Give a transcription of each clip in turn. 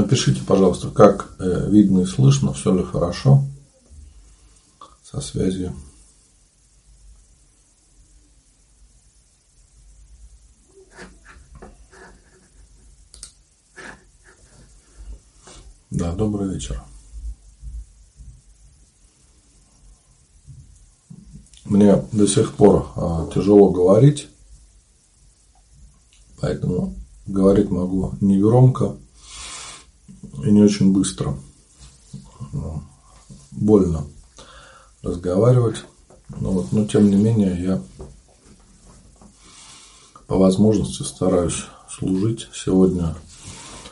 Напишите, пожалуйста, как э, видно и слышно, все ли хорошо со связью. Да, добрый вечер. Мне до сих пор а, тяжело говорить, поэтому говорить могу не громко и не очень быстро. Ну, больно разговаривать, но, вот, но тем не менее я по возможности стараюсь служить. Сегодня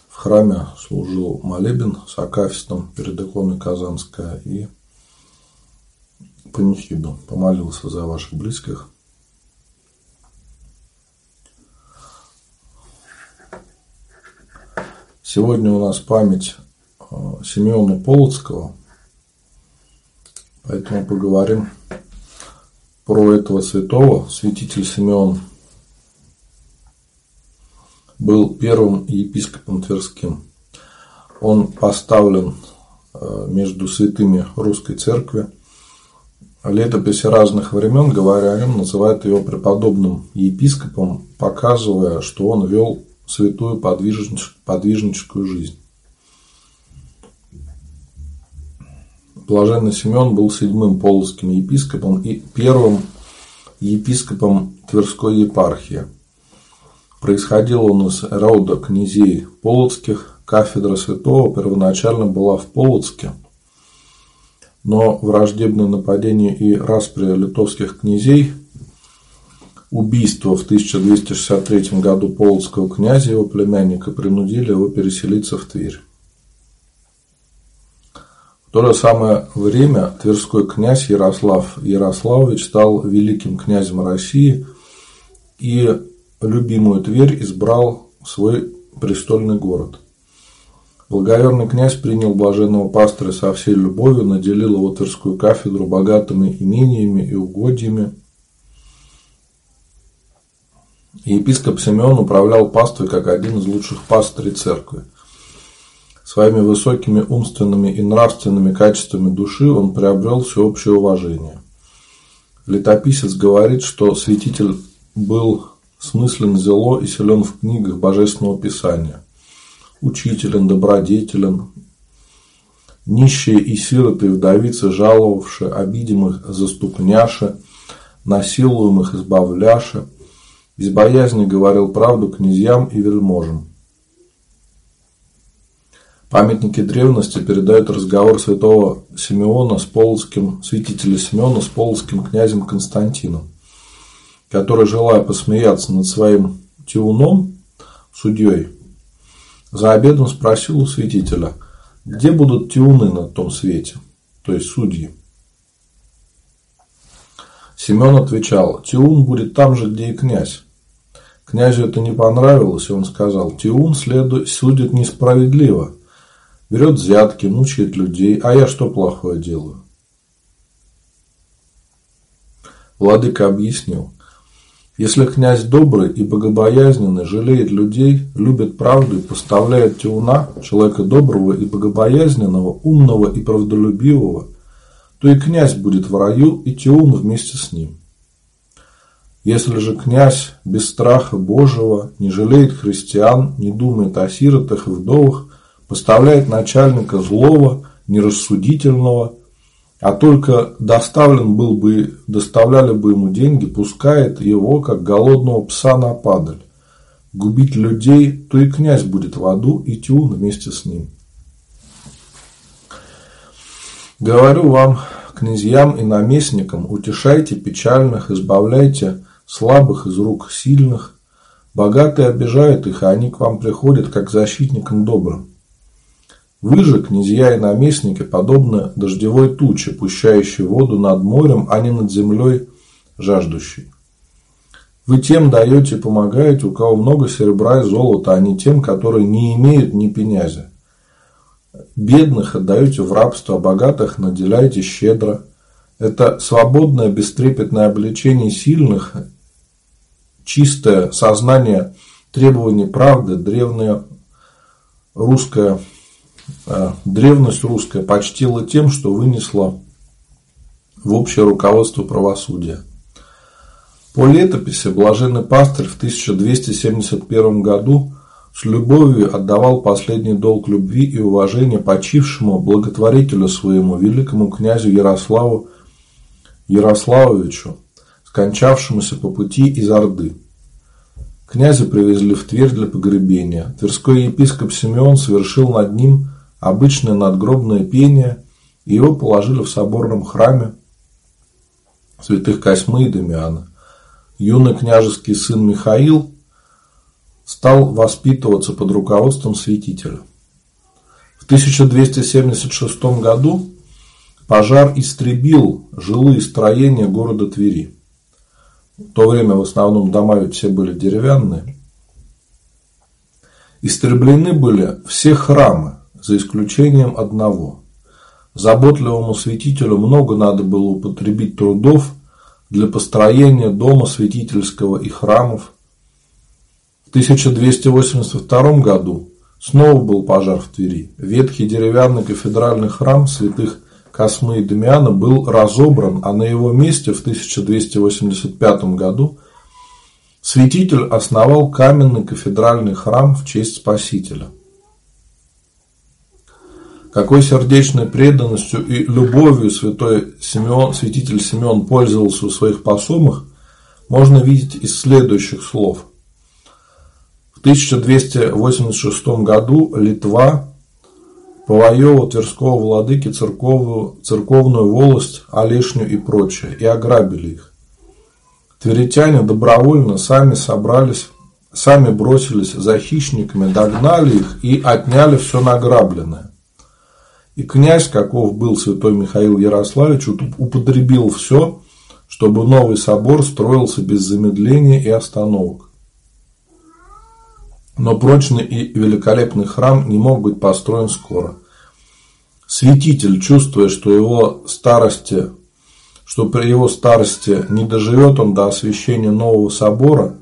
в храме служил молебен с Акафистом перед иконой Казанская и панихиду. Помолился за ваших близких. Сегодня у нас память э, Симеона Полоцкого, поэтому поговорим про этого святого. Святитель Симеон был первым епископом Тверским. Он поставлен э, между святыми русской церкви. Летописи разных времен, говоря о нем, называют его преподобным епископом, показывая, что он вел святую подвижническую жизнь. Блаженный Симеон был седьмым полоцким епископом и первым епископом Тверской епархии. Происходил он из рода князей полоцких. Кафедра святого первоначально была в Полоцке, но враждебное нападение и распри литовских князей убийство в 1263 году полоцкого князя его племянника принудили его переселиться в Тверь. В то же самое время тверской князь Ярослав Ярославович стал великим князем России и любимую Тверь избрал свой престольный город. Благоверный князь принял блаженного пастыря со всей любовью, наделил его Тверскую кафедру богатыми имениями и угодьями – Епископ Симеон управлял паствой как один из лучших пастырей церкви. Своими высокими умственными и нравственными качествами души он приобрел всеобщее уважение. Летописец говорит, что святитель был смыслен зело и силен в книгах Божественного Писания, учителен, добродетелен, нищие и сироты вдовицы жаловавши, обидимых заступняши, насилуемых избавляши, без боязни говорил правду князьям и вельможам. Памятники древности передают разговор святого Симеона с полоцким, святителя Симеона с полоцким князем Константином, который, желая посмеяться над своим тиуном, судьей, за обедом спросил у святителя, где будут тиуны на том свете, то есть судьи. Семен отвечал, Тиун будет там же, где и князь. Князю это не понравилось, и он сказал, Тиун следует, судит несправедливо, берет взятки, мучает людей, а я что плохое делаю? Владыка объяснил, если князь добрый и богобоязненный, жалеет людей, любит правду и поставляет Тиуна, человека доброго и богобоязненного, умного и правдолюбивого, то и князь будет в раю, и Тиун вместе с ним. Если же князь без страха Божьего не жалеет христиан, не думает о сиротах и вдовах, поставляет начальника злого, нерассудительного, а только доставлен был бы, доставляли бы ему деньги, пускает его, как голодного пса на падаль. Губить людей, то и князь будет в аду, и Тиун вместе с ним. Говорю вам, князьям и наместникам, утешайте печальных, избавляйте слабых из рук сильных. Богатые обижают их, а они к вам приходят, как защитникам добрым. Вы же, князья и наместники, подобны дождевой туче, пущающей воду над морем, а не над землей жаждущей. Вы тем даете и помогаете, у кого много серебра и золота, а не тем, которые не имеют ни пенязя. Бедных отдаете в рабство, а богатых наделяете щедро. Это свободное, бестрепетное обличение сильных чистое сознание требований правды, древняя русская э, древность русская почтила тем, что вынесла в общее руководство правосудия. По летописи блаженный пастырь в 1271 году с любовью отдавал последний долг любви и уважения почившему благотворителю своему великому князю Ярославу Ярославовичу, скончавшемуся по пути из Орды. Князя привезли в Тверь для погребения. Тверской епископ Симеон совершил над ним обычное надгробное пение, и его положили в соборном храме святых Косьмы и Дамиана. Юный княжеский сын Михаил стал воспитываться под руководством святителя. В 1276 году пожар истребил жилые строения города Твери. В то время в основном дома ведь все были деревянные. Истреблены были все храмы, за исключением одного. Заботливому святителю много надо было употребить трудов для построения дома святительского и храмов. В 1282 году снова был пожар в Твери. Ветхий деревянный кафедральный храм святых Космы и Дамиана был разобран, а на его месте в 1285 году святитель основал каменный кафедральный храм в честь Спасителя. Какой сердечной преданностью и любовью святой Симеон, святитель Симеон пользовался у своих посомых, можно видеть из следующих слов. В 1286 году Литва повоевал Тверского владыки церковную, церковную волость, Олешню и прочее, и ограбили их. Тверитяне добровольно сами собрались, сами бросились за хищниками, догнали их и отняли все награбленное. И князь, каков был святой Михаил Ярославич, употребил все, чтобы новый собор строился без замедления и остановок. Но прочный и великолепный храм не мог быть построен скоро. Святитель, чувствуя, что его старости, что при его старости не доживет он до освящения нового собора,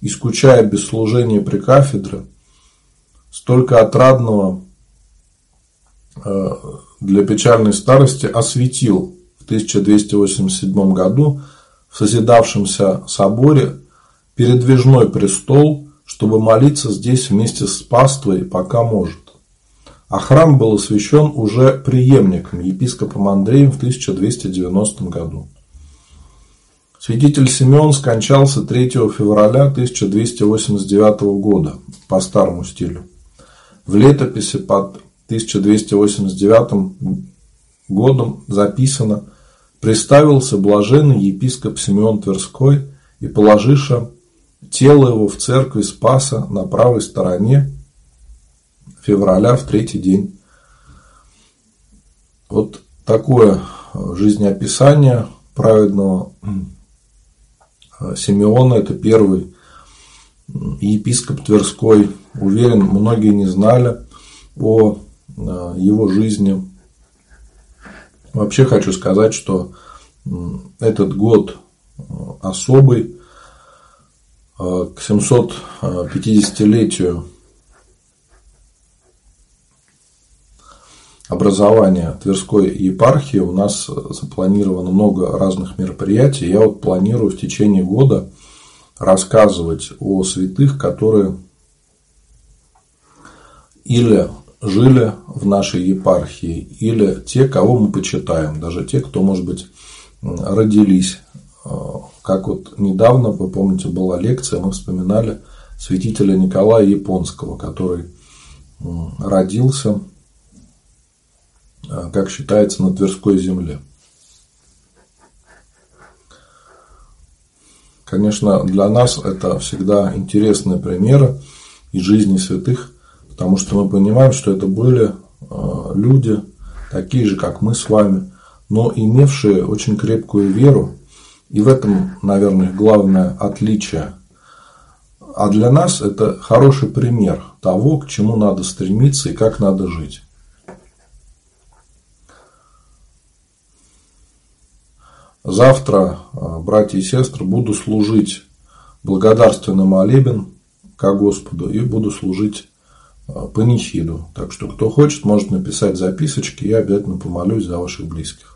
и скучая без служения при кафедре, столько отрадного э, для печальной старости осветил в 1287 году в созидавшемся соборе передвижной престол чтобы молиться здесь вместе с паствой, пока может. А храм был освящен уже преемником, епископом Андреем в 1290 году. Святитель Симеон скончался 3 февраля 1289 года по старому стилю. В летописи под 1289 годом записано «Приставился блаженный епископ Симеон Тверской и положиша тело его в церкви Спаса на правой стороне февраля в третий день. Вот такое жизнеописание праведного Симеона, это первый епископ Тверской. Уверен, многие не знали о его жизни. Вообще хочу сказать, что этот год особый, Э, к 750-летию образования Тверской епархии у нас запланировано много разных мероприятий. Я вот планирую в течение года рассказывать о святых, которые или жили в нашей епархии, или те, кого мы почитаем, даже те, кто, может быть, родились э, как вот недавно, вы помните, была лекция, мы вспоминали святителя Николая Японского, который родился, а, как считается, на Тверской земле. Конечно, для нас это всегда интересные примеры из жизни святых, потому что мы понимаем, что это были а, люди, такие же, как мы с вами, но имевшие очень крепкую веру и в этом, наверное, главное отличие. А для нас это хороший пример того, к чему надо стремиться и как надо жить. Завтра, а, братья и сестры, буду служить благодарственный молебен ко Господу и буду служить панихиду. Так что, кто хочет, может написать записочки, я обязательно помолюсь за ваших близких.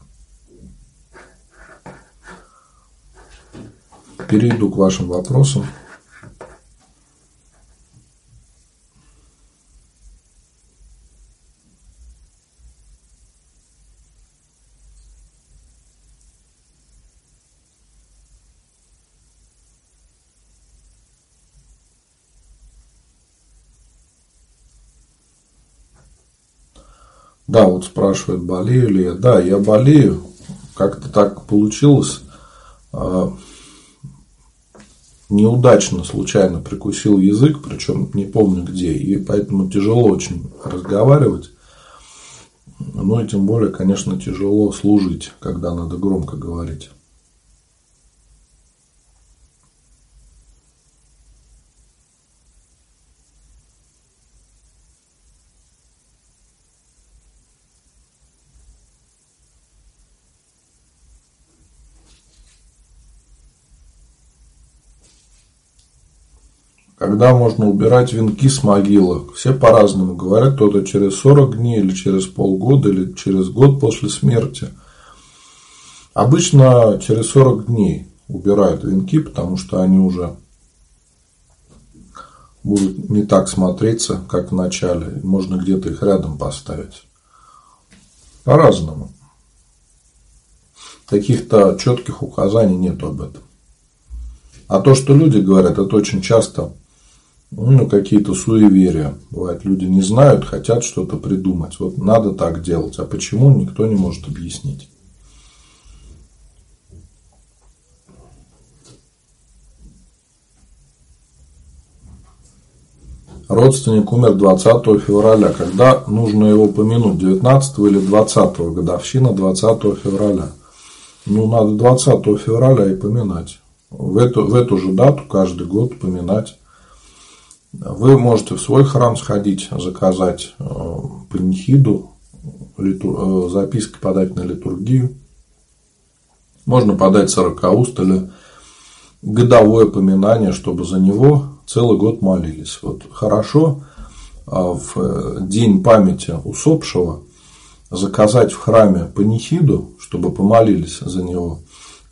Перейду к вашим вопросам. Да, вот спрашивают, болею ли я. Да, я болею. Как-то так получилось. Неудачно, случайно прикусил язык, причем не помню где, и поэтому тяжело очень разговаривать. Ну и тем более, конечно, тяжело служить, когда надо громко говорить. Когда можно убирать венки с могилы? Все по-разному говорят. Кто-то через 40 дней, или через полгода, или через год после смерти. Обычно через 40 дней убирают венки, потому что они уже будут не так смотреться, как в начале. Можно где-то их рядом поставить. По-разному. Каких-то четких указаний нет об этом. А то, что люди говорят, это очень часто ну, какие-то суеверия. Бывает, люди не знают, хотят что-то придумать. Вот надо так делать. А почему, никто не может объяснить. Родственник умер 20 февраля. Когда нужно его помянуть? 19 или 20 годовщина 20 февраля. Ну, надо 20 февраля и поминать. В эту, в эту же дату каждый год поминать вы можете в свой храм сходить, заказать э, панихиду, э, записки подать на литургию. Можно подать сорокауст или годовое поминание, чтобы за него целый год молились. Вот хорошо а в э, день памяти усопшего заказать в храме панихиду, чтобы помолились за него,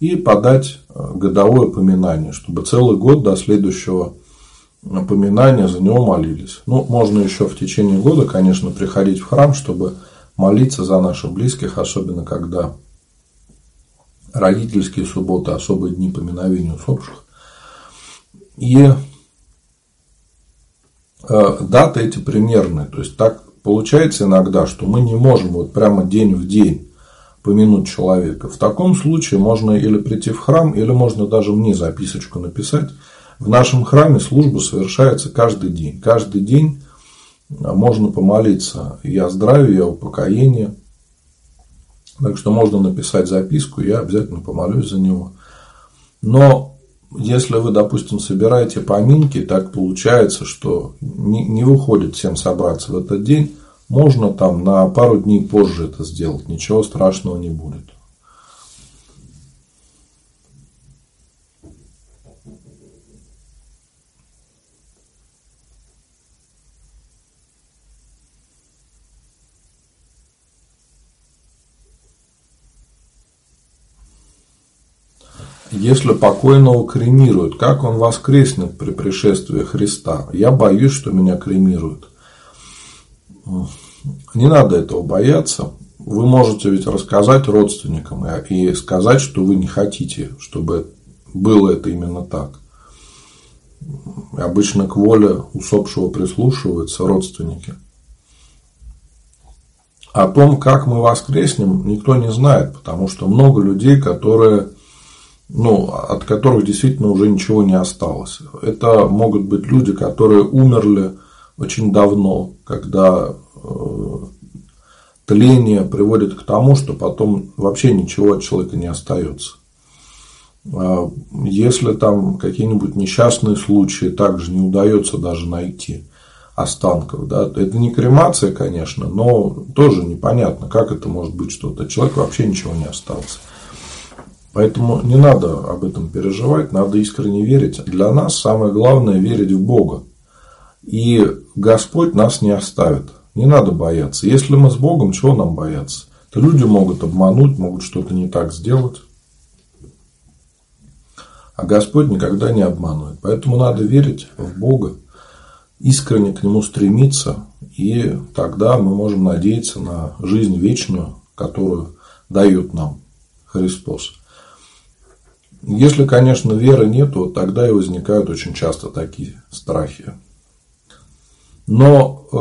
и подать годовое поминание, чтобы целый год до следующего напоминания за него молились. Ну, можно еще в течение года, конечно, приходить в храм, чтобы молиться за наших близких, особенно когда родительские субботы, особые дни поминовения усопших. И э, даты эти примерные. То есть так получается иногда, что мы не можем вот прямо день в день помянуть человека. В таком случае можно или прийти в храм, или можно даже мне записочку написать в нашем храме служба совершается каждый день. Каждый день а, можно помолиться и о здравии, и о упокоении. Так что можно написать записку, я обязательно помолюсь за него. Но если вы, допустим, собираете поминки, так получается, что не, не выходит всем собраться в этот день, можно там на пару дней позже это сделать, ничего страшного не будет. Если покойного кремируют, как он воскреснет при пришествии Христа? Я боюсь, что меня кремируют. Не надо этого бояться. Вы можете ведь рассказать родственникам и сказать, что вы не хотите, чтобы было это именно так. Обычно к воле усопшего прислушиваются родственники. О том, как мы воскреснем, никто не знает, потому что много людей, которые ну, от которых действительно уже ничего не осталось. Это могут быть люди, которые умерли очень давно, когда э, тление приводит к тому, что потом вообще ничего от человека не остается. А если там какие-нибудь несчастные случаи также не удается даже найти останков, да, это не кремация, конечно, но тоже непонятно, как это может быть что-то. Человек вообще ничего не остался. Поэтому не надо об этом переживать, надо искренне верить. Для нас самое главное верить в Бога. И Господь нас не оставит. Не надо бояться. Если мы с Богом, чего нам бояться? То люди могут обмануть, могут что-то не так сделать. А Господь никогда не обманывает. Поэтому надо верить в Бога, искренне к Нему стремиться, и тогда мы можем надеяться на жизнь вечную, которую дает нам Христос. Если, конечно, веры нет, то тогда и возникают очень часто такие страхи. Но, э,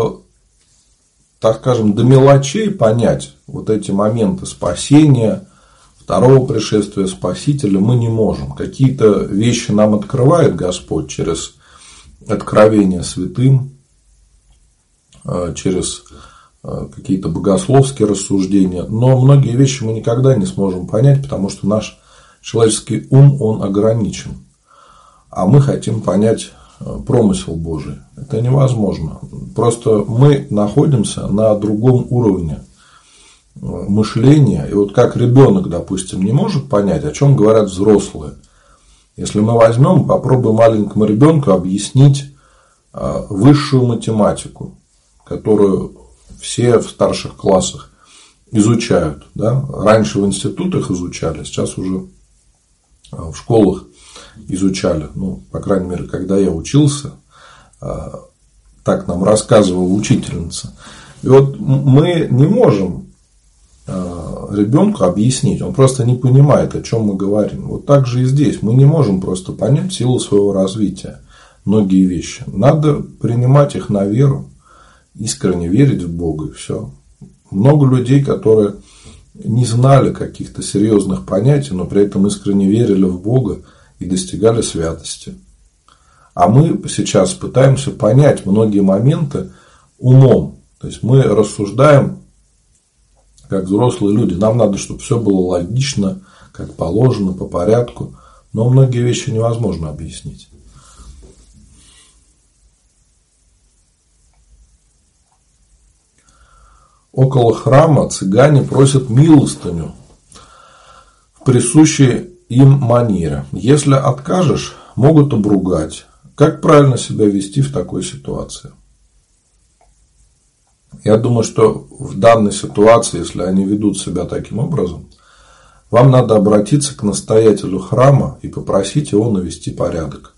так скажем, до мелочей понять вот эти моменты спасения, второго пришествия Спасителя мы не можем. Какие-то вещи нам открывает Господь через откровение святым, э, через э, какие-то богословские рассуждения, но многие вещи мы никогда не сможем понять, потому что наш человеческий ум, он ограничен. А мы хотим понять э, промысел Божий. Это невозможно. Просто мы находимся на другом уровне мышления. И вот как ребенок, допустим, не может понять, о чем говорят взрослые – если мы возьмем, попробуем маленькому ребенку объяснить а, высшую математику, которую все в старших классах изучают. Да? Раньше в институтах изучали, сейчас уже в школах изучали. Ну, по крайней мере, когда я учился, а, так нам рассказывала учительница. И вот мы не можем ребенку объяснить, он просто не понимает, о чем мы говорим. Вот так же и здесь. Мы не можем просто понять силу своего развития многие вещи. Надо принимать их на веру, искренне верить в Бога и все. Много людей, которые не знали каких-то серьезных понятий, но при этом искренне верили в Бога и достигали святости. А мы сейчас пытаемся понять многие моменты умом. То есть мы рассуждаем как взрослые люди. Нам надо, чтобы все было логично, как положено, по порядку. Но многие вещи невозможно объяснить. Около храма цыгане просят милостыню в присущей им манере. Если откажешь, могут обругать. Как правильно себя вести в такой ситуации? Я думаю, что в данной ситуации, если они ведут себя таким образом, вам надо обратиться к настоятелю храма и попросить его навести порядок.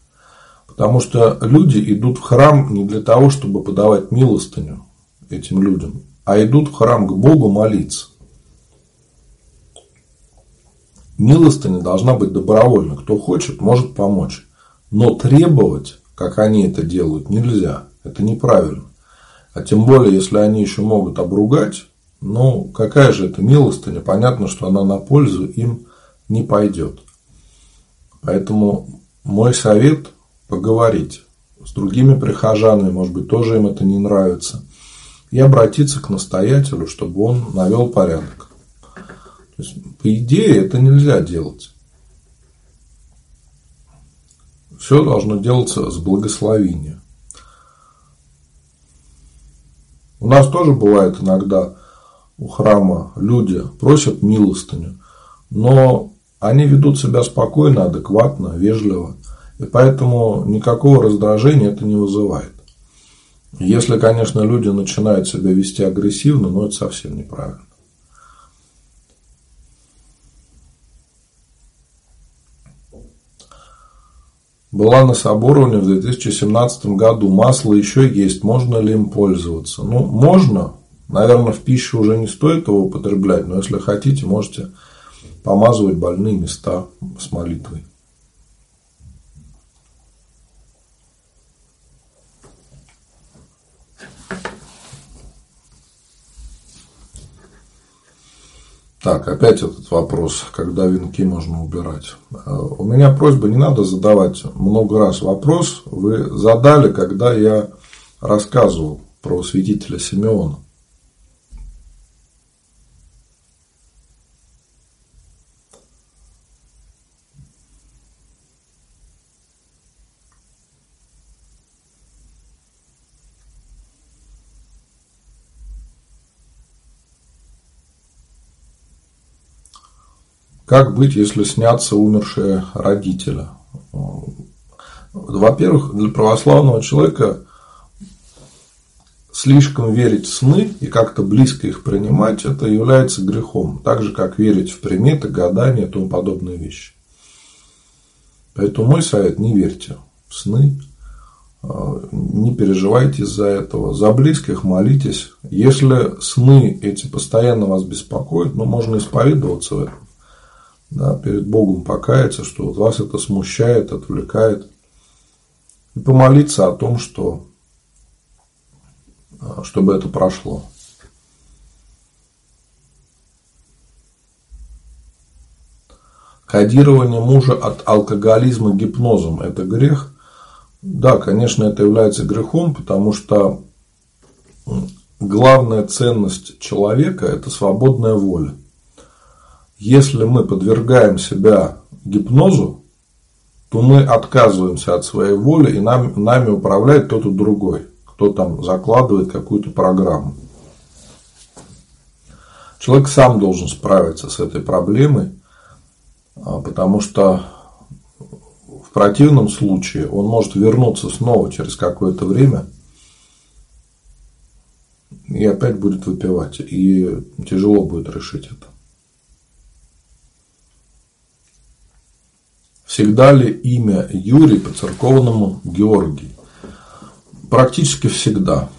Потому что люди идут в храм не для того, чтобы подавать милостыню этим людям, а идут в храм к Богу молиться. Милостыня должна быть добровольна. Кто хочет, может помочь. Но требовать, как они это делают, нельзя. Это неправильно. А тем более, если они еще могут обругать, ну, какая же это милостыня? Понятно, что она на пользу им не пойдет. Поэтому мой совет – поговорить с другими прихожанами, может быть, тоже им это не нравится, и обратиться к настоятелю, чтобы он навел порядок. То есть, по идее, это нельзя делать. Все должно делаться с благословения. У нас тоже бывает иногда у храма люди просят милостыню, но они ведут себя спокойно, адекватно, вежливо. И поэтому никакого раздражения это не вызывает. Если, конечно, люди начинают себя вести агрессивно, но это совсем неправильно. Была на Соборовне в 2017 году. Масло еще есть. Можно ли им пользоваться? Ну, можно. Наверное, в пищу уже не стоит его употреблять, но если хотите, можете помазывать больные места с молитвой. Так, опять этот вопрос, когда венки можно убирать. Э, у меня просьба, не надо задавать много раз вопрос. Вы задали, когда я рассказывал про святителя Симеона. Как быть, если снятся умершие родители? Во-первых, для православного человека слишком верить в сны и как-то близко их принимать, это является грехом. Так же, как верить в приметы, гадания и тому подобные вещи. Поэтому мой совет – не верьте в сны, а, не переживайте из-за этого. За близких молитесь. Если сны эти постоянно вас беспокоят, ну, можно исповедоваться в этом. Да, перед Богом покаяться, что вот вас это смущает, отвлекает. И помолиться о том, что а, чтобы это прошло. Кодирование мужа от алкоголизма гипнозом – это грех? Да, конечно, это является грехом, потому что главная ценность человека – это свободная воля. Если мы подвергаем себя гипнозу, то мы отказываемся от своей воли, и нам, нами управляет кто-то другой кто там закладывает какую-то программу. Человек сам должен справиться с этой проблемой, а, потому что в противном случае он может вернуться снова через какое-то время и опять будет выпивать. И тяжело будет решить это. Всегда ли имя Юрий по церковному Георгий? Практически всегда.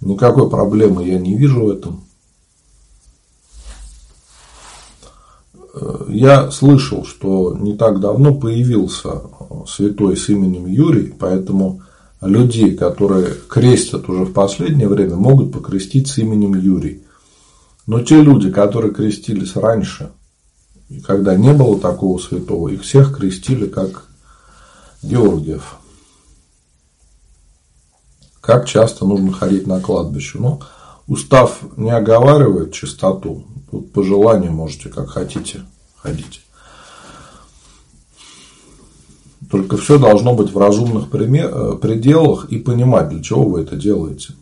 Никакой проблемы я не вижу в этом. Я слышал, что не так давно появился святой с именем Юрий, поэтому людей, которые крестят уже в последнее время, могут покрестить с именем Юрий. Но те люди, которые крестились раньше, когда не было такого святого, их всех крестили как Георгиев. Как часто нужно ходить на кладбище? Ну, устав не оговаривает чистоту. Тут по желанию можете, как хотите, ходить. Только все должно быть в разумных э, пределах и понимать, для чего вы это делаете.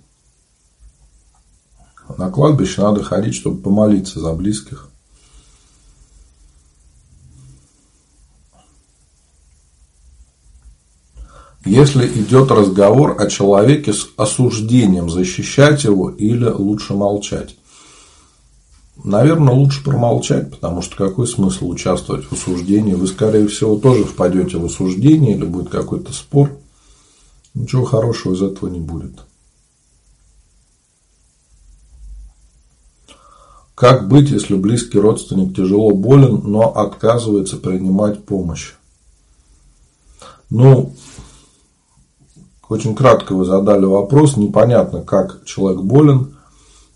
На кладбище надо ходить, чтобы помолиться за близких. Если идет разговор о человеке с осуждением, защищать его или лучше молчать? Наверное, лучше промолчать, потому что какой смысл участвовать в осуждении? Вы, скорее всего, тоже впадете в осуждение или будет какой-то спор. Ничего хорошего из этого не будет. Как быть, если близкий родственник тяжело болен, но отказывается принимать помощь? Ну, очень кратко вы задали вопрос, непонятно, как человек болен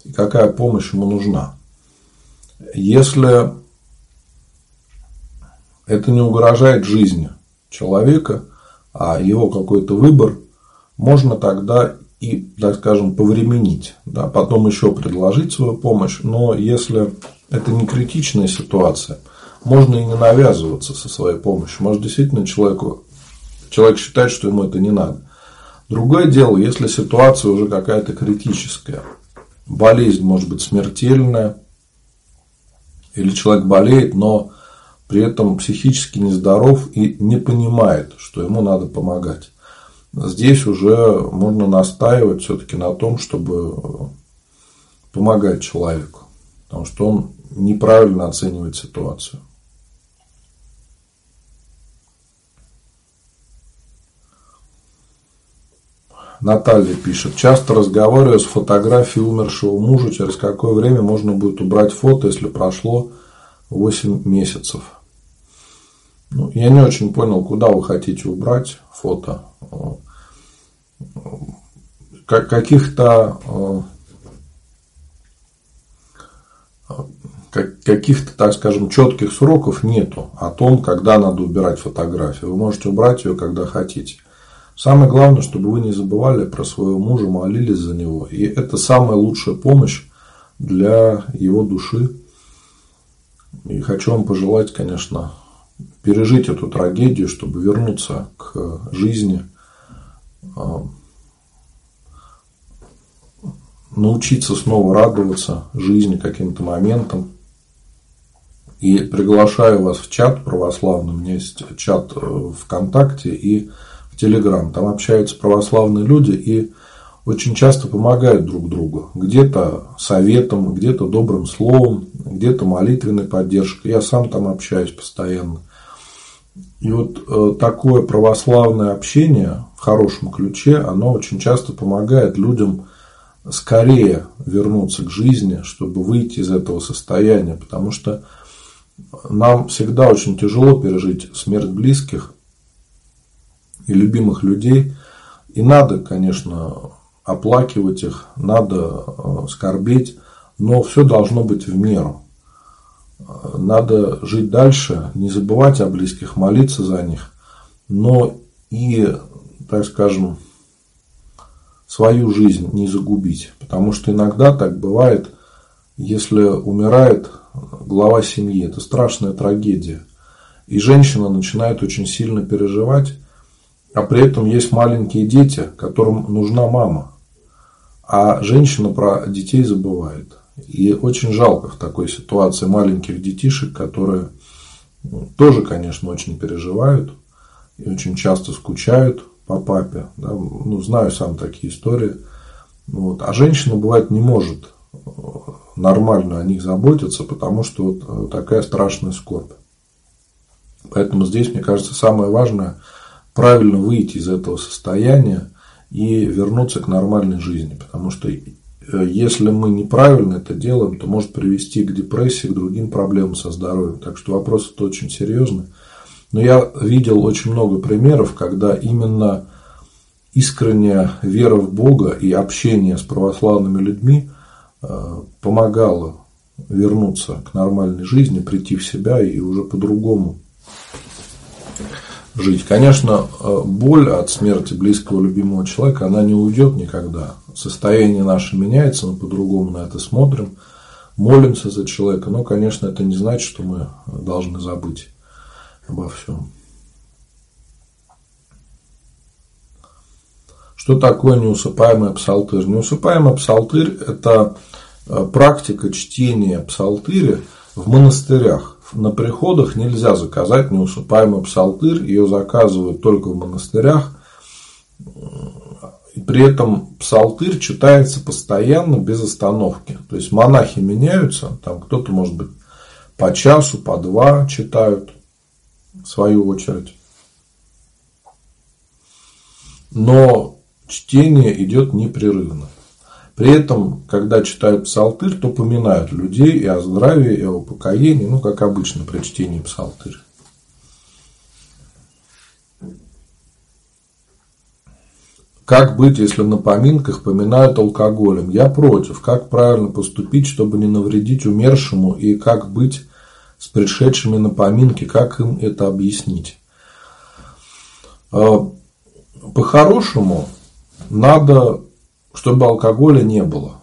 и какая помощь ему нужна. Если это не угрожает жизни человека, а его какой-то выбор, можно тогда и, так скажем, повременить, да, потом еще предложить свою помощь, но если это не критичная ситуация, можно и не навязываться со своей помощью. Может, действительно человеку, человек считает, что ему это не надо. Другое дело, если ситуация уже какая-то критическая, болезнь может быть смертельная, или человек болеет, но при этом психически нездоров и не понимает, что ему надо помогать. Здесь уже можно настаивать все-таки на том, чтобы помогать человеку, потому что он неправильно оценивает ситуацию. Наталья пишет. Часто разговариваю с фотографией умершего мужа, через какое время можно будет убрать фото, если прошло 8 месяцев. Ну, я не очень понял, куда вы хотите убрать фото. Каких-то каких-то, так скажем, четких сроков нету о том, когда надо убирать фотографию. Вы можете убрать ее, когда хотите. Самое главное, чтобы вы не забывали про своего мужа, молились за него. И это самая лучшая помощь для его души. И хочу вам пожелать, конечно, пережить эту трагедию, чтобы вернуться к жизни, а, научиться снова радоваться жизни каким-то моментам. И приглашаю вас в чат православный. У меня есть чат э, ВКонтакте и Телеграм. Там общаются православные люди, и очень часто помогают друг другу. Где-то советом, где-то добрым словом, где-то молитвенной поддержкой. Я сам там общаюсь постоянно. И вот э, такое православное общение в хорошем ключе, оно очень часто помогает людям скорее вернуться к жизни, чтобы выйти из этого состояния. Потому что нам всегда очень тяжело пережить смерть близких и любимых людей. И надо, конечно, оплакивать их, надо э, скорбеть, но все должно быть в меру. Надо жить дальше, не забывать о близких, молиться за них, но и, так скажем, свою жизнь не загубить. Потому что иногда так бывает, если умирает глава семьи, это страшная трагедия. И женщина начинает очень сильно переживать, а при этом есть маленькие дети, которым нужна мама. А женщина про детей забывает. И очень жалко в такой ситуации маленьких детишек, которые ну, тоже, конечно, очень переживают и очень часто скучают по папе. Да? Ну, знаю сам такие истории. Вот. А женщина, бывает, не может э, нормально о них заботиться, потому что вот э, такая страшная скорбь. Поэтому здесь, мне кажется, самое важное правильно выйти из этого состояния и вернуться к нормальной жизни. Потому что э, если мы неправильно это делаем, то может привести к депрессии, к другим проблемам со здоровьем. Так что вопрос это очень серьезный. Но я видел очень много примеров, когда именно искренняя вера в Бога и общение с православными людьми э, помогало вернуться к нормальной жизни, прийти в себя и уже по-другому жить. Конечно, э, боль от смерти близкого любимого человека, она не уйдет никогда. Состояние наше меняется, мы по-другому на это смотрим, молимся за человека, но, конечно, это не значит, что мы должны забыть обо всем. Что такое неусыпаемый псалтырь? Неусыпаемый псалтырь – это э, практика чтения псалтыря в монастырях. На приходах нельзя заказать неусыпаемый псалтырь, ее заказывают только в монастырях. И при этом псалтырь читается постоянно, без остановки. То есть монахи меняются, там кто-то, может быть, по часу, по два читают, в свою очередь. Но чтение идет непрерывно. При этом, когда читают псалтырь, то поминают людей и о здравии, и о упокоении, ну, как обычно при чтении псалтырь. Как быть, если на поминках поминают алкоголем? Я против. Как правильно поступить, чтобы не навредить умершему? И как быть с пришедшими на поминки? Как им это объяснить? А, по-хорошему, надо чтобы алкоголя не было.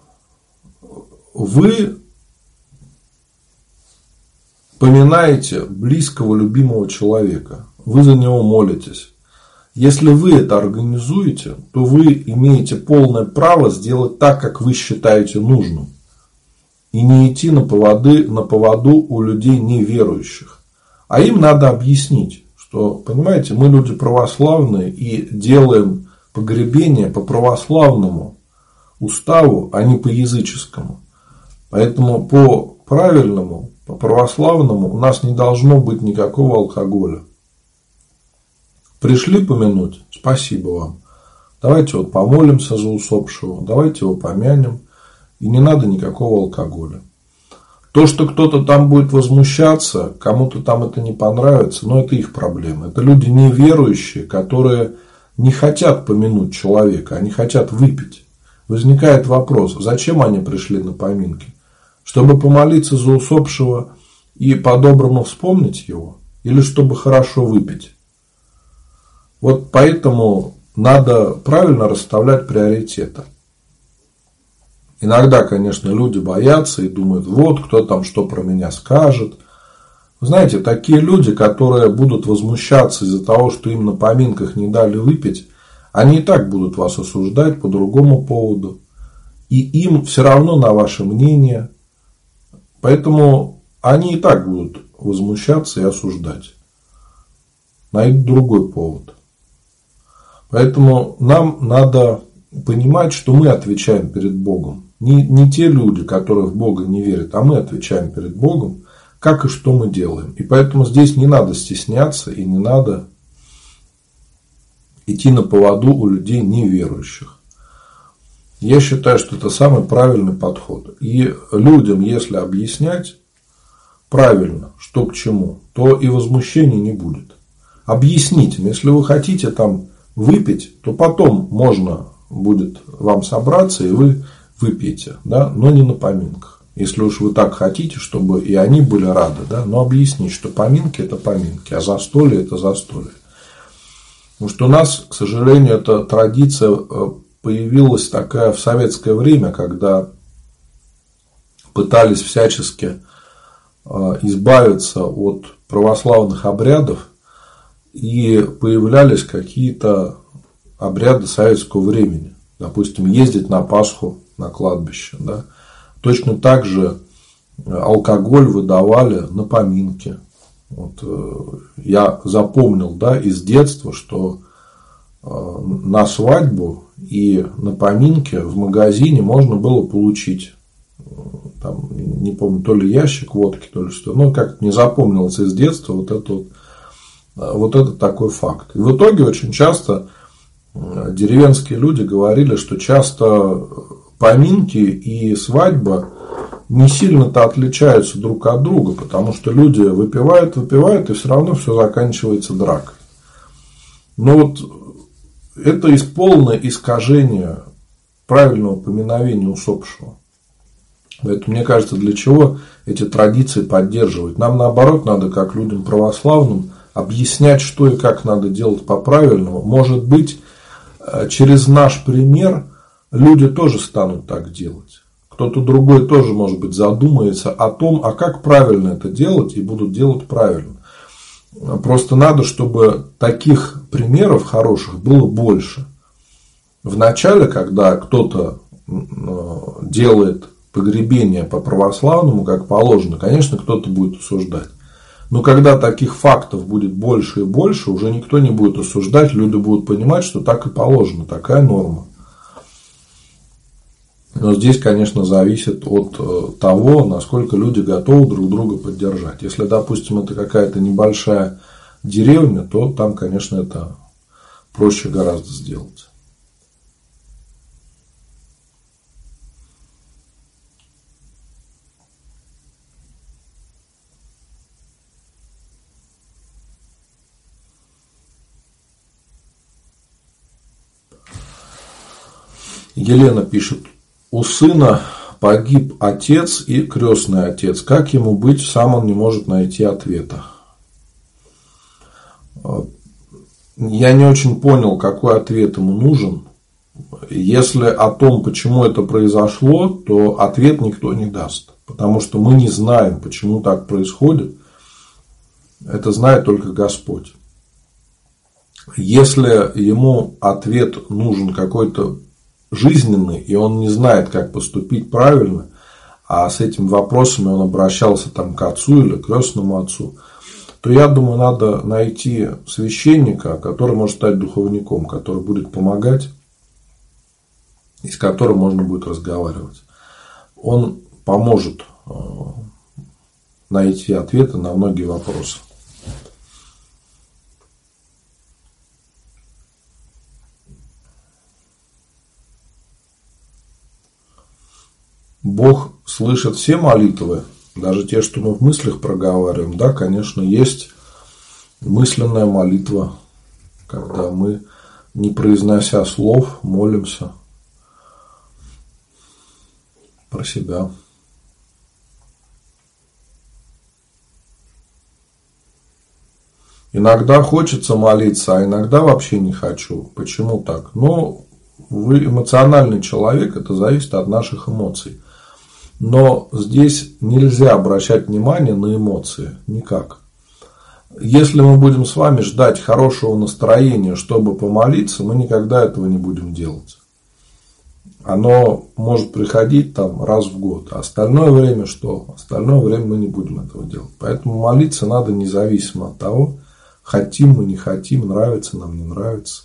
Вы поминаете близкого, любимого человека, вы за него молитесь. Если вы это организуете, то вы имеете полное право сделать так, как вы считаете нужным. И не идти на, поводы, на поводу у людей неверующих. А им надо объяснить, что, понимаете, мы люди православные и делаем погребение по православному уставу, а не по языческому. Поэтому по правильному, по православному у нас не должно быть никакого алкоголя. Пришли помянуть, спасибо вам. Давайте вот помолимся за усопшего, давайте его помянем. И не надо никакого алкоголя. То, что кто-то там будет возмущаться, кому-то там это не понравится, но это их проблема. Это люди неверующие, которые не хотят помянуть человека, они хотят выпить. Возникает вопрос, зачем они пришли на поминки? Чтобы помолиться за усопшего и по-доброму вспомнить его? Или чтобы хорошо выпить? Вот поэтому надо правильно расставлять приоритеты. Иногда, конечно, люди боятся и думают, вот кто там что про меня скажет. знаете, такие люди, которые будут возмущаться из-за того, что им на поминках не дали выпить, они и так будут вас осуждать по другому поводу. И им все равно на ваше мнение. Поэтому они и так будут возмущаться и осуждать. Найдут другой повод. Поэтому нам надо понимать, что мы отвечаем перед Богом. Не, не те люди, которые в Бога не верят, а мы отвечаем перед Богом, как и что мы делаем. И поэтому здесь не надо стесняться и не надо идти на поводу у людей неверующих. Я считаю, что это самый правильный подход. И людям, если объяснять правильно, что к чему, то и возмущений не будет. Объясните, если вы хотите там выпить, то потом можно будет вам собраться, и вы выпьете, да, но не на поминках. Если уж вы так хотите, чтобы и они были рады, да, но объяснить, что поминки – это поминки, а застолье – это застолье. Потому что у нас, к сожалению, эта традиция э, появилась такая в советское время, когда пытались всячески э, избавиться от православных обрядов, и появлялись какие-то обряды советского времени. Допустим, ездить на Пасху на кладбище. Да? Точно так же э, алкоголь выдавали на поминки. Вот, я запомнил да, из детства, что на свадьбу и на поминке в магазине можно было получить там, не помню, то ли ящик водки, то ли что. Ну, как не запомнилось из детства вот это вот, вот это такой факт. И в итоге очень часто деревенские люди говорили, что часто поминки и свадьба не сильно-то отличаются друг от друга, потому что люди выпивают, выпивают, и все равно все заканчивается дракой. Но вот это полное искажение правильного поминовения усопшего. Поэтому, мне кажется, для чего эти традиции поддерживать? Нам, наоборот, надо, как людям православным, объяснять, что и как надо делать по-правильному. Может быть, э, через наш пример люди тоже станут так делать. Кто-то другой тоже, может быть, задумается о том, а как правильно это делать, и будут делать правильно. Просто надо, чтобы таких примеров хороших было больше. В начале, когда кто-то делает погребение по православному, как положено, конечно, кто-то будет осуждать. Но когда таких фактов будет больше и больше, уже никто не будет осуждать, люди будут понимать, что так и положено, такая норма. Но здесь, конечно, зависит от э, того, насколько люди готовы друг друга поддержать. Если, допустим, это какая-то небольшая деревня, то там, конечно, это проще гораздо сделать. Елена пишет, у сына погиб отец и крестный отец. Как ему быть, сам он не может найти ответа. Я не очень понял, какой ответ ему нужен. Если о том, почему это произошло, то ответ никто не даст. Потому что мы не знаем, почему так происходит. Это знает только Господь. Если ему ответ нужен какой-то жизненный, и он не знает, как поступить правильно, а с этими вопросами он обращался там к отцу или к крестному отцу, то я думаю, надо найти священника, который может стать духовником, который будет помогать и с которым можно будет разговаривать. Он поможет э, найти ответы на многие вопросы. Бог слышит все молитвы, даже те, что мы в мыслях проговариваем. Да, конечно, есть мысленная молитва, когда мы, не произнося слов, молимся про себя. Иногда хочется молиться, а иногда вообще не хочу. Почему так? Ну, вы эмоциональный человек, это зависит от наших эмоций. Но здесь нельзя обращать внимание на эмоции. Никак. Если мы будем с вами ждать хорошего настроения, чтобы помолиться, мы никогда этого не будем делать. Оно может приходить там раз в год. А остальное время что? Остальное время мы не будем этого делать. Поэтому молиться надо независимо от того, хотим мы, не хотим, нравится нам, не нравится.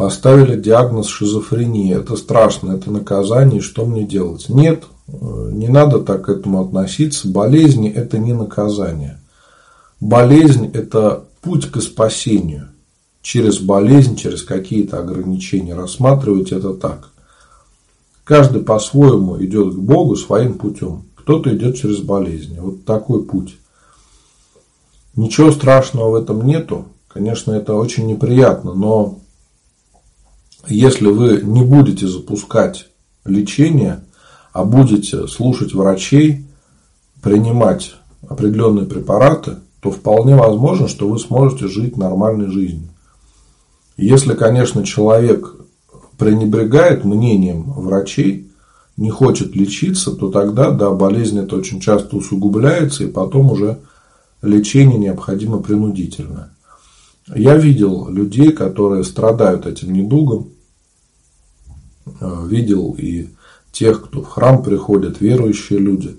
Поставили диагноз шизофрения. Это страшно, это наказание, что мне делать? Нет, не надо так к этому относиться. Болезни – это не наказание. Болезнь – это путь к спасению. Через болезнь, через какие-то ограничения. Рассматривать это так. Каждый по-своему идет к Богу своим путем. Кто-то идет через болезни. Вот такой путь. Ничего страшного в этом нету. Конечно, это очень неприятно, но если вы не будете запускать лечение, а будете слушать врачей, принимать определенные препараты, то вполне возможно, что вы сможете жить нормальной жизнью. Если, конечно, человек пренебрегает мнением врачей, не хочет лечиться, то тогда, да, болезнь это очень часто усугубляется, и потом уже лечение необходимо принудительное. Я видел людей, которые страдают этим недугом, э, видел и тех, кто в храм приходят, верующие люди.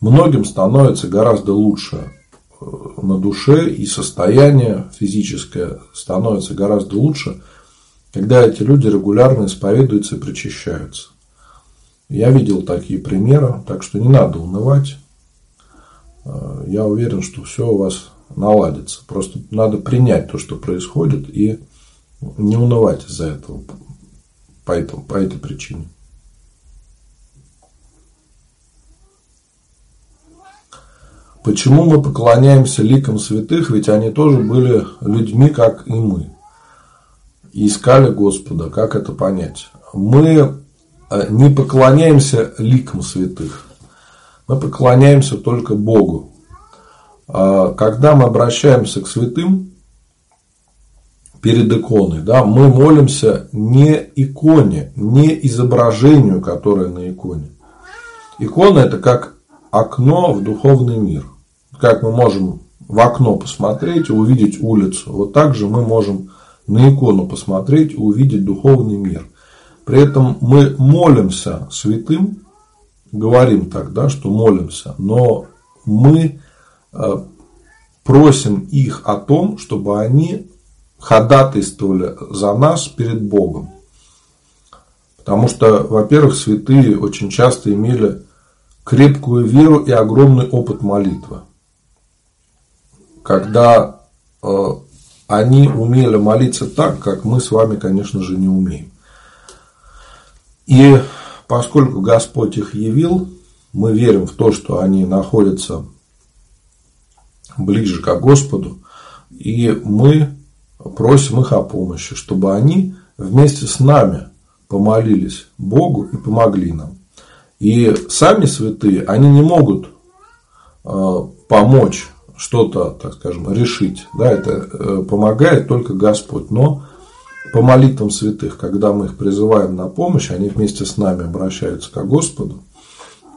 Многим становится гораздо лучше э, на душе, и состояние физическое становится гораздо лучше, когда эти люди регулярно исповедуются и причащаются. Я видел такие примеры, так что не надо унывать. Э, я уверен, что все у вас наладится. Просто надо принять то, что происходит, и не унывать из-за этого по, этому, по этой причине. Почему мы поклоняемся ликам святых? Ведь они тоже были людьми, как и мы. И искали Господа. Как это понять? Мы э, не поклоняемся ликам святых. Мы поклоняемся только Богу. А, когда мы обращаемся к святым перед иконой, да, мы молимся не иконе, не изображению, которое на иконе. Икона это как окно в духовный мир. Как мы можем в окно посмотреть и увидеть улицу. Вот так же мы можем на икону посмотреть и увидеть духовный мир. При этом мы молимся святым, говорим тогда, что молимся, но мы просим их о том, чтобы они ходатайствовали за нас перед Богом. Потому что, во-первых, святые очень часто имели крепкую веру и огромный опыт молитвы. Когда э, они умели молиться так, как мы с вами, конечно же, не умеем. И поскольку Господь их явил, мы верим в то, что они находятся ближе к Господу, и мы просим их о помощи, чтобы они вместе с нами помолились Богу и помогли нам. И сами святые, они не могут э, помочь что-то, так скажем, решить. Да, это э, помогает только Господь. Но по молитвам святых, когда мы их призываем на помощь, они вместе с нами обращаются к Господу.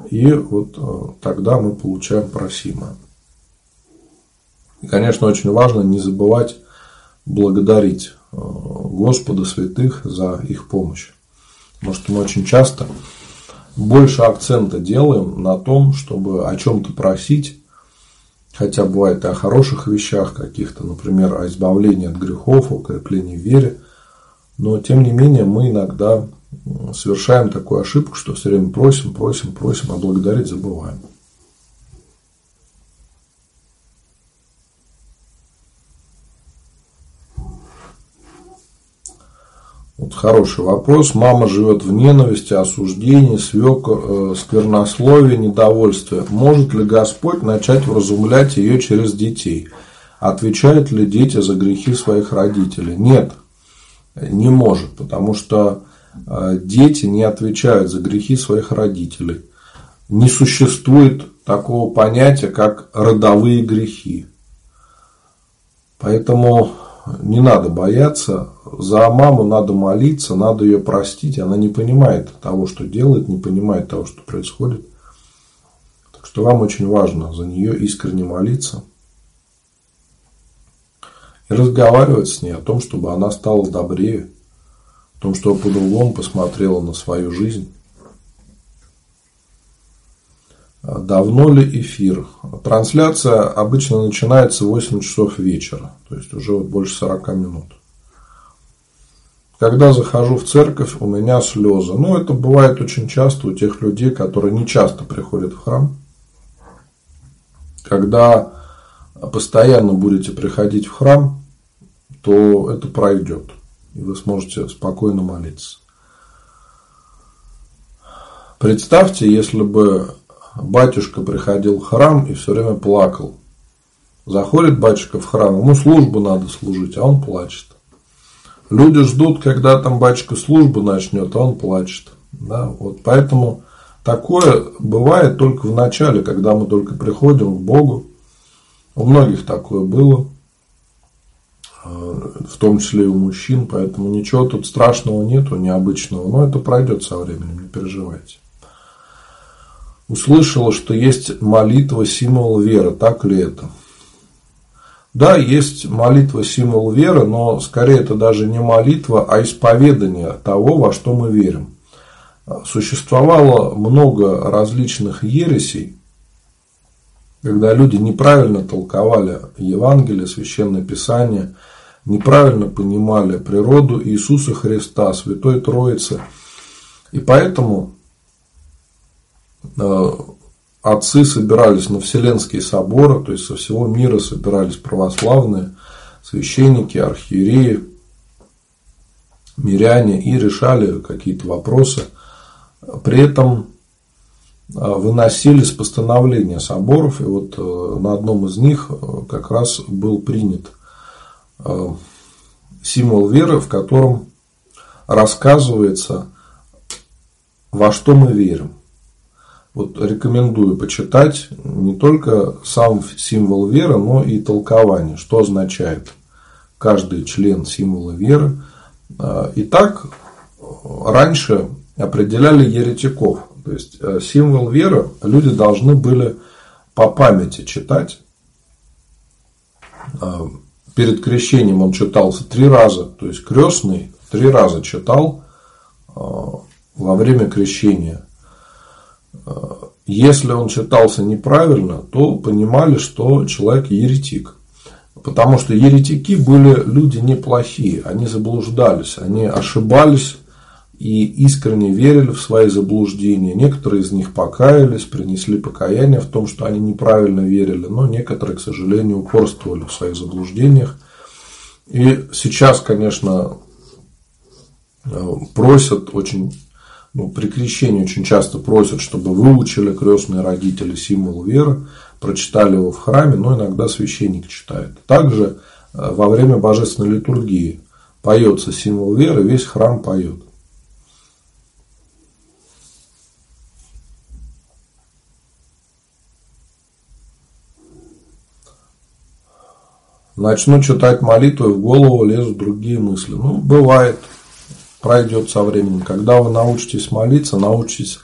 И вот э, тогда мы получаем просимое. И, конечно, очень важно не забывать благодарить э, Господа святых за их помощь. Потому что мы очень часто больше акцента делаем на том, чтобы о чем-то просить, хотя бывает и о хороших вещах каких-то, например, о избавлении от грехов, о укреплении в вере, но тем не менее мы иногда совершаем такую ошибку, что все время просим, просим, просим, а благодарить забываем. Вот хороший вопрос. Мама живет в ненависти, осуждении, свек, э, сквернословии, недовольстве. Может ли Господь начать вразумлять ее через детей? Отвечают ли дети за грехи своих родителей? Нет, не может, потому что э, дети не отвечают за грехи своих родителей. Не существует такого понятия, как родовые грехи. Поэтому не надо бояться. За маму надо молиться, надо ее простить. Она не понимает того, что делает, не понимает того, что происходит. Так что вам очень важно за нее искренне молиться. И разговаривать с ней о том, чтобы она стала добрее, о том, чтобы по-другому посмотрела на свою жизнь. Давно ли эфир? Трансляция обычно начинается в 8 часов вечера, то есть уже вот больше 40 минут. когда захожу в церковь, у меня слезы. Ну, это бывает очень часто у тех людей, которые не часто приходят в храм. Когда постоянно будете приходить в храм, то это пройдет. И вы сможете спокойно молиться. Представьте, если бы батюшка приходил в храм и все время плакал. Заходит батюшка в храм, ему службу надо служить, а он плачет. Люди ждут, когда там батюшка службу начнет, а он плачет. Да? Вот поэтому такое бывает только в начале, когда мы только приходим к Богу. У многих такое было, э, в том числе и у мужчин, поэтому ничего тут страшного нету, необычного, но это пройдет со временем, не переживайте услышала, что есть молитва символ веры. Так ли это? Да, есть молитва символ веры, но скорее это даже не молитва, а исповедание того, во что мы верим. Существовало много различных ересей, когда люди неправильно толковали Евангелие, Священное Писание, неправильно понимали природу Иисуса Христа, Святой Троицы. И поэтому отцы собирались на Вселенские соборы, то есть со всего мира собирались православные священники, архиереи, миряне и решали какие-то вопросы. При этом э, выносились постановления соборов, и вот э, на одном из них как раз был принят символ веры, в котором рассказывается, во что мы верим. Вот рекомендую почитать не только сам символ веры, но и толкование, что означает каждый член символа веры. А, итак, раньше определяли еретиков. То есть э, символ веры люди должны были по памяти читать. А, перед крещением он читался три раза, то есть крестный три раза читал а, во время крещения если он читался неправильно, то понимали, что человек еретик. Потому что еретики были люди неплохие, они заблуждались, они ошибались и искренне верили в свои заблуждения. Некоторые из них покаялись, принесли покаяние в том, что они неправильно верили, но некоторые, к сожалению, упорствовали в своих заблуждениях. И сейчас, конечно, просят очень ну, при крещении очень часто просят, чтобы выучили крестные родители символ веры, прочитали его в храме, но иногда священник читает. Также э, во время божественной литургии поется символ веры, весь храм поет. Начну читать молитву, и в голову лезут другие мысли. Ну, бывает пройдет со временем. Когда вы научитесь молиться, научитесь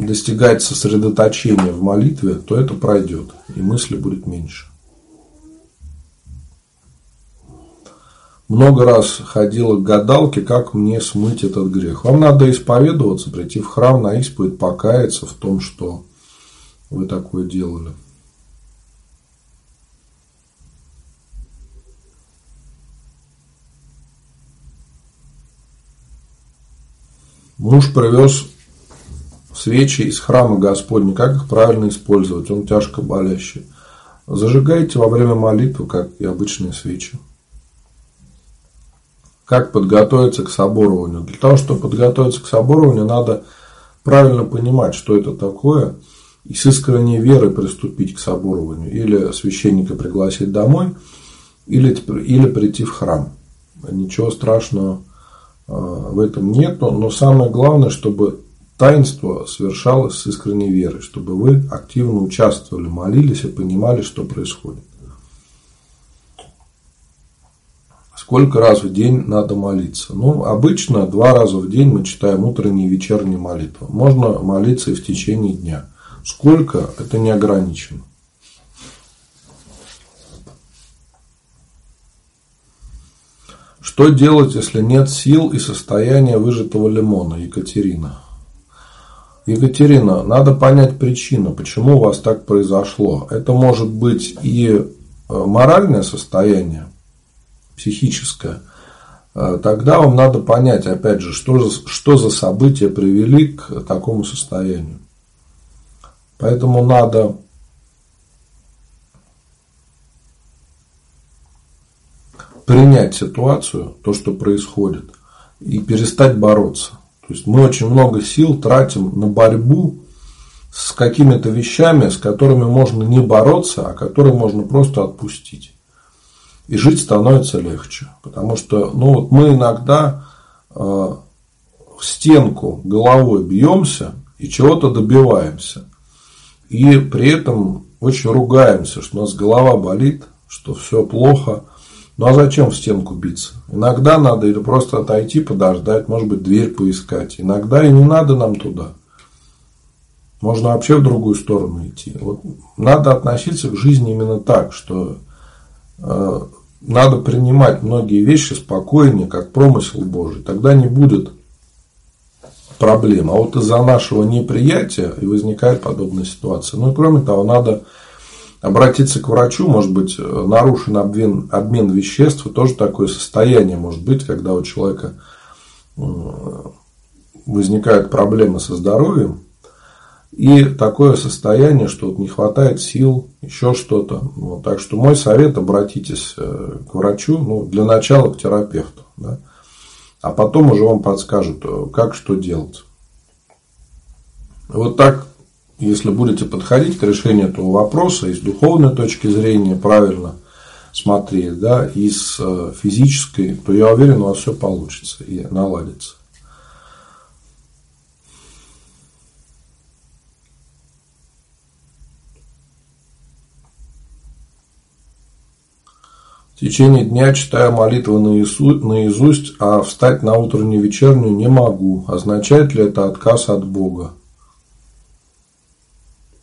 достигать сосредоточения в молитве, то это пройдет, и мысли будет меньше. Много раз ходила к гадалке, как мне смыть этот грех. Вам надо исповедоваться, прийти в храм на исповедь, покаяться в том, что вы такое делали. Муж привез свечи из храма Господня. Как их правильно использовать? Он тяжко болящий. Зажигайте во время молитвы, как и обычные свечи. Как подготовиться к соборованию? Для того, чтобы подготовиться к соборованию, надо правильно понимать, что это такое, и с искренней верой приступить к соборованию. Или священника пригласить домой, или, или прийти в храм. Ничего страшного в этом нет, но самое главное, чтобы таинство совершалось с искренней верой, чтобы вы активно участвовали, молились и понимали, что происходит. Сколько раз в день надо молиться? Ну, обычно два раза в день мы читаем утренние и вечерние молитвы. Можно молиться и в течение дня. Сколько? Это не ограничено. Что делать, если нет сил и состояния выжатого лимона, Екатерина? Екатерина, надо понять причину, почему у вас так произошло. Это может быть и э, моральное состояние, психическое, э, тогда вам надо понять, опять же, что, за, что за события привели к такому состоянию. Поэтому надо принять ситуацию, то, что происходит, и перестать бороться. То есть мы очень много сил тратим на борьбу с какими-то вещами, с которыми можно не бороться, а которые можно просто отпустить. И жить становится легче. Потому что ну, вот мы иногда э, в стенку головой бьемся и чего-то добиваемся. И при этом очень ругаемся, что у нас голова болит, что все плохо – ну а зачем в стенку биться? Иногда надо или просто отойти, подождать, может быть, дверь поискать. Иногда и не надо нам туда. Можно вообще в другую сторону идти. Вот надо относиться к жизни именно так, что э, надо принимать многие вещи спокойнее, как промысел Божий. Тогда не будет проблем. А вот из-за нашего неприятия и возникает подобная ситуация. Ну и кроме того, надо обратиться к врачу, может быть, э, нарушен обмен, обмен веществ, тоже такое состояние может быть, когда у человека возникают проблемы со здоровьем, и такое состояние, что вот не хватает сил, еще что-то. Вот, так что мой совет обратитесь э, к врачу, ну, для начала к терапевту, да, а потом уже вам подскажут, э, как что делать. Вот так если будете подходить к решению этого вопроса и с духовной точки зрения правильно смотреть, да, и с э, физической, то я уверен, у вас все получится и наладится. В течение дня читаю молитвы наизусть, а встать на утреннюю вечернюю не могу. Означает ли это отказ от Бога?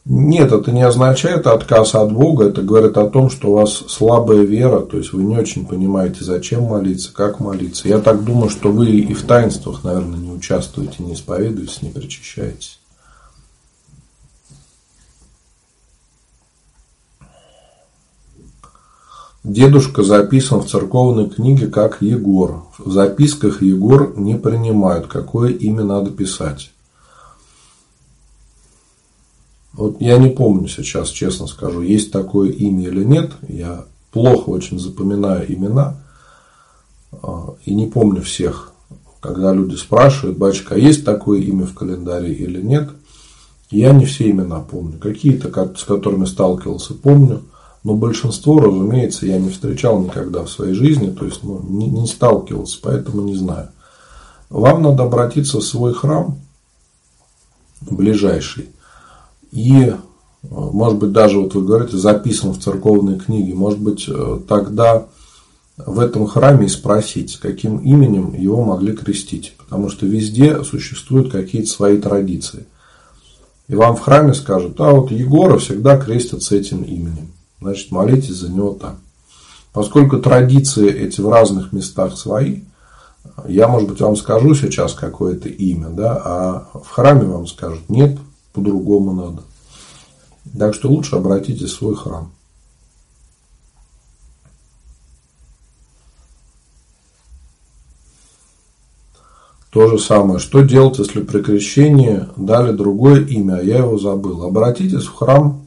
Нет, это не означает отказ от Бога, это говорит о том, что у вас слабая вера, то есть вы не очень понимаете, зачем молиться, как молиться. Я так думаю, что вы и в таинствах, наверное, не участвуете, не исповедуетесь, не причащаетесь. Дедушка записан в церковной книге как Егор. В записках Егор не принимают, какое имя надо писать. Вот я не помню сейчас, честно скажу, есть такое имя или нет. Я плохо очень запоминаю имена а, и не помню всех. Когда люди спрашивают, батюшка, а есть такое имя в календаре или нет, я не все имена помню. Какие-то, с которыми сталкивался, помню. Но большинство, разумеется, я не встречал никогда в своей жизни, то есть ну, не, не сталкивался, поэтому не знаю. Вам надо обратиться в свой храм ближайший и, может быть, даже вот вы говорите, записан в церковной книге, может быть, э, тогда в этом храме и спросить, каким именем его могли крестить. Потому что везде существуют какие-то свои традиции. И вам в храме скажут, а вот Егора всегда крестят с этим именем. Значит, молитесь за него так. Поскольку традиции эти в разных местах свои, я, может быть, вам скажу сейчас какое-то имя, да, а в храме вам скажут, нет, по-другому надо. Так что лучше обратитесь в свой храм. То же самое. Что делать, если при крещении дали другое имя, а я его забыл? Обратитесь в храм,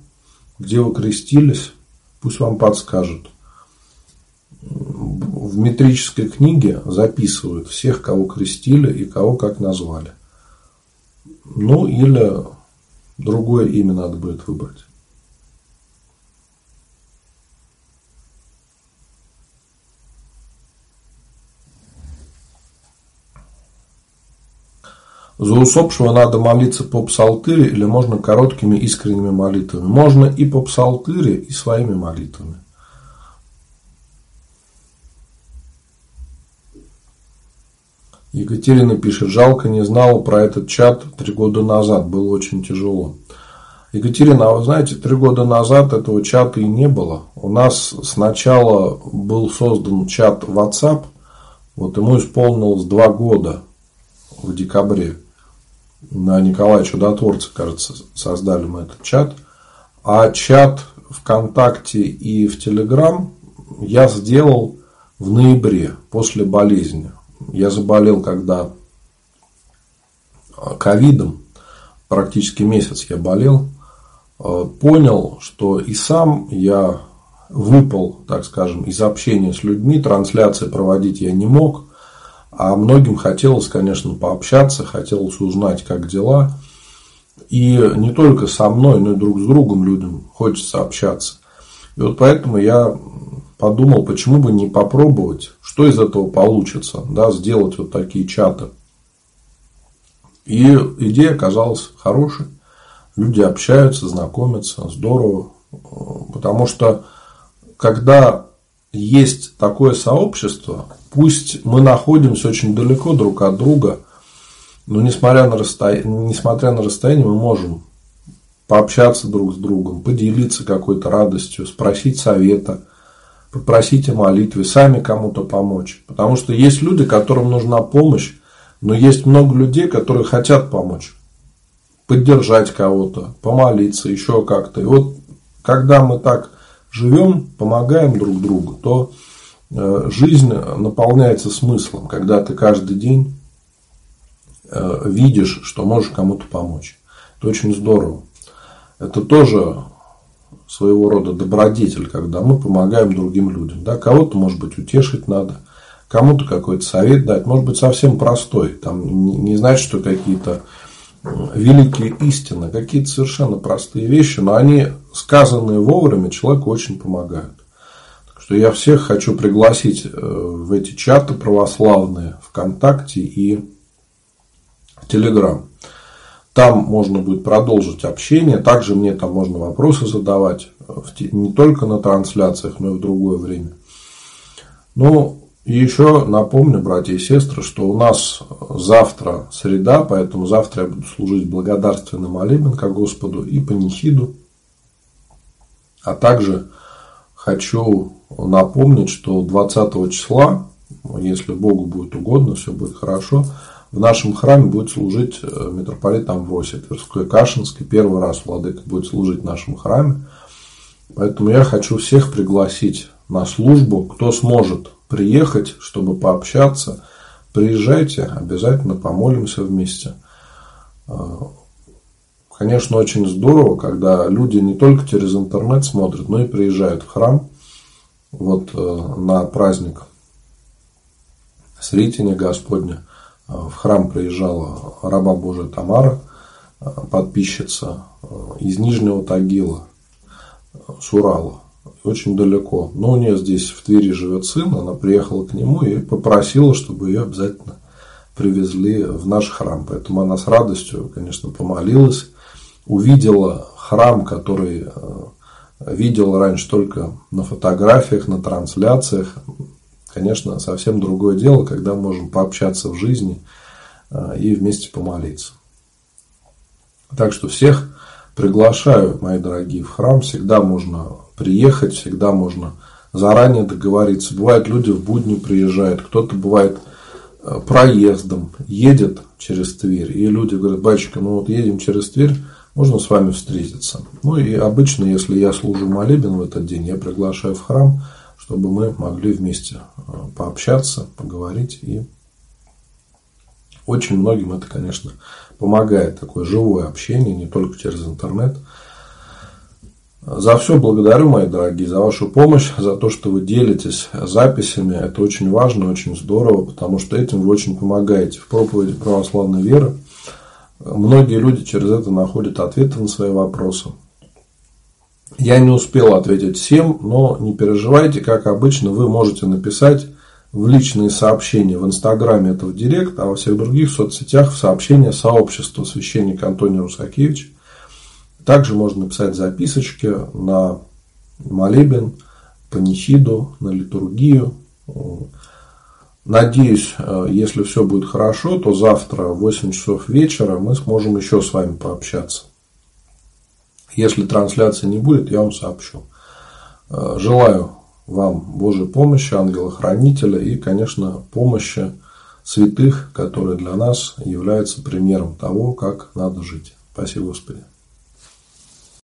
где вы крестились, пусть вам подскажут. В метрической книге записывают всех, кого крестили и кого как назвали. Ну, или Другое имя надо будет выбрать. За усопшего надо молиться по псалтыре или можно короткими искренними молитвами. Можно и по псалтыре, и своими молитвами. Екатерина пишет, жалко, не знала про этот чат три года назад, было очень тяжело. Екатерина, а вы знаете, три года назад этого чата и не было. У нас сначала был создан чат WhatsApp, вот ему исполнилось два года в декабре. На Николая Чудотворца, кажется, создали мы этот чат. А чат ВКонтакте и в Телеграм я сделал в ноябре, после болезни. Я заболел, когда ковидом, практически месяц я болел, понял, что и сам я выпал, так скажем, из общения с людьми, трансляции проводить я не мог, а многим хотелось, конечно, пообщаться, хотелось узнать, как дела. И не только со мной, но и друг с другом людям хочется общаться. И вот поэтому я подумал, почему бы не попробовать, что из этого получится, да, сделать вот такие чаты. И идея оказалась хорошей. Люди общаются, знакомятся, здорово. Потому что когда есть такое сообщество, пусть мы находимся очень далеко друг от друга, но несмотря на, расстояние, несмотря на расстояние, мы можем пообщаться друг с другом, поделиться какой-то радостью, спросить совета, попросить о молитве, сами кому-то помочь. Потому что есть люди, которым нужна помощь, но есть много людей, которые хотят помочь, поддержать кого-то, помолиться, еще как-то. И вот когда мы так живем, помогаем друг другу, то э, жизнь наполняется смыслом, когда ты каждый день э, видишь, что можешь кому-то помочь. Это очень здорово. Это тоже своего рода добродетель, когда мы помогаем другим людям. Да? Кого-то, может быть, утешить надо, кому-то какой-то совет дать, может быть, совсем простой. Там не значит, что какие-то великие истины, какие-то совершенно простые вещи, но они, сказанные вовремя, человеку очень помогают. Так что я всех хочу пригласить э, в эти чаты православные ВКонтакте и Телеграм. Там можно будет продолжить общение. Также мне там можно вопросы задавать не только на трансляциях, но и в другое время. Ну, и еще напомню, братья и сестры, что у нас завтра среда, поэтому завтра я буду служить благодарственный молебен ко Господу и панихиду. А также хочу напомнить, что 20 числа, если Богу будет угодно, все будет хорошо, в нашем храме будет служить э, митрополит Амвросий Тверской Кашинский. Первый раз владыка будет служить в нашем храме. Поэтому я хочу всех пригласить на службу. Кто сможет приехать, чтобы пообщаться, приезжайте, обязательно помолимся вместе. А, конечно, очень здорово, когда люди не только через интернет смотрят, но и приезжают в храм. Вот э, на праздник Сретения Господня э, в храм приезжала раба Божия Тамара, э, подписчица из Нижнего Тагила, с Урала очень далеко. Но у нее здесь в Твери живет сын, она приехала к нему и попросила, чтобы ее обязательно привезли в наш храм. Поэтому она с радостью, конечно, помолилась, увидела храм, который э, видела раньше только на фотографиях, на трансляциях. Конечно, совсем другое дело, когда можем пообщаться в жизни э, и вместе помолиться. Так что всех приглашаю, мои дорогие, в храм. Всегда можно приехать, всегда можно заранее договориться. Бывают люди в будни приезжают, кто-то бывает э, проездом едет через Тверь. И люди говорят, батюшка, ну вот едем через Тверь, можно с вами встретиться. Ну и обычно, если я служу молебен в этот день, я приглашаю в храм, чтобы мы могли вместе э, пообщаться, поговорить. И очень многим это, конечно, помогает такое живое общение, не только через интернет – за все благодарю, мои дорогие, за вашу помощь, за то, что вы делитесь записями. Это очень важно, очень здорово, потому что этим вы очень помогаете в проповеди православной веры. Многие люди через это находят ответы на свои вопросы. Я не успел ответить всем, но не переживайте, как обычно, вы можете написать в личные сообщения в Инстаграме, это в Директ, а во всех других соцсетях в сообщения сообщества священника Антония Русакевича. Также можно написать записочки на молебен, панихиду, на литургию. Надеюсь, если все будет хорошо, то завтра в 8 часов вечера мы сможем еще с вами пообщаться. Если трансляции не будет, я вам сообщу. Э, желаю вам Божьей помощи, ангела-хранителя и, конечно, помощи святых, которые для нас являются примером того, как надо жить. Спасибо, Господи.